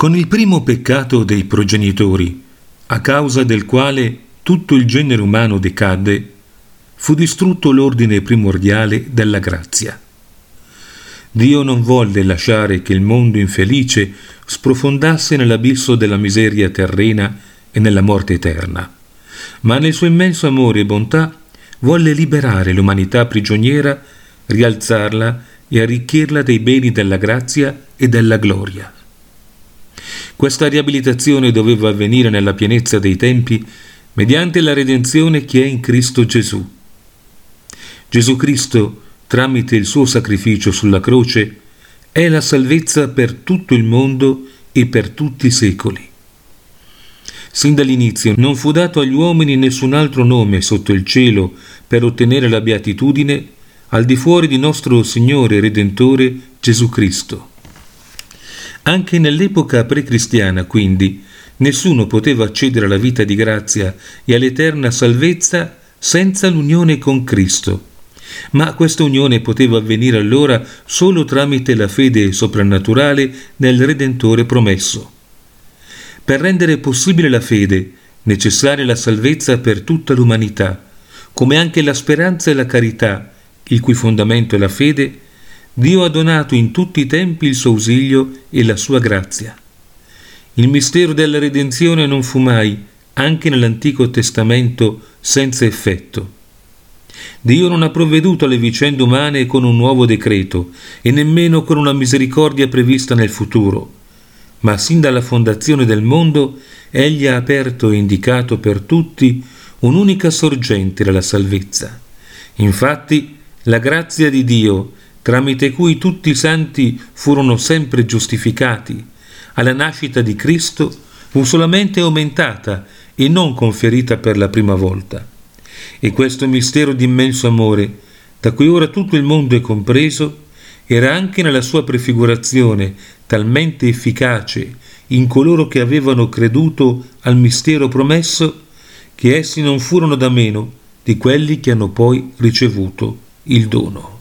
Con il primo peccato dei progenitori, a causa del quale tutto il genere umano decadde, fu distrutto l'ordine primordiale della grazia. Dio non volle lasciare che il mondo infelice sprofondasse nell'abisso della miseria terrena e nella morte eterna, ma nel suo immenso amore e bontà volle liberare l'umanità prigioniera, rialzarla e arricchirla dei beni della grazia e della gloria. Questa riabilitazione doveva avvenire nella pienezza dei tempi mediante la redenzione che è in Cristo Gesù. Gesù Cristo, tramite il suo sacrificio sulla croce, è la salvezza per tutto il mondo e per tutti i secoli. Sin dall'inizio non fu dato agli uomini nessun altro nome sotto il cielo per ottenere la beatitudine al di fuori di nostro Signore Redentore Gesù Cristo. Anche nell'epoca precristiana, quindi, nessuno poteva accedere alla vita di grazia e all'eterna salvezza senza l'unione con Cristo. Ma questa unione poteva avvenire allora solo tramite la fede soprannaturale nel Redentore promesso. Per rendere possibile la fede, necessaria la salvezza per tutta l'umanità, come anche la speranza e la carità, il cui fondamento è la fede, Dio ha donato in tutti i tempi il suo ausilio e la sua grazia. Il mistero della redenzione non fu mai, anche nell'Antico Testamento, senza effetto. Dio non ha provveduto alle vicende umane con un nuovo decreto e nemmeno con una misericordia prevista nel futuro, ma sin dalla fondazione del mondo egli ha aperto e indicato per tutti un'unica sorgente della salvezza. Infatti, la grazia di Dio, tramite cui tutti i santi furono sempre giustificati, alla nascita di Cristo fu solamente aumentata e non conferita per la prima volta. E questo mistero di immenso amore, da cui ora tutto il mondo è compreso, era anche nella sua prefigurazione talmente efficace in coloro che avevano creduto al mistero promesso, che essi non furono da meno di quelli che hanno poi ricevuto il dono.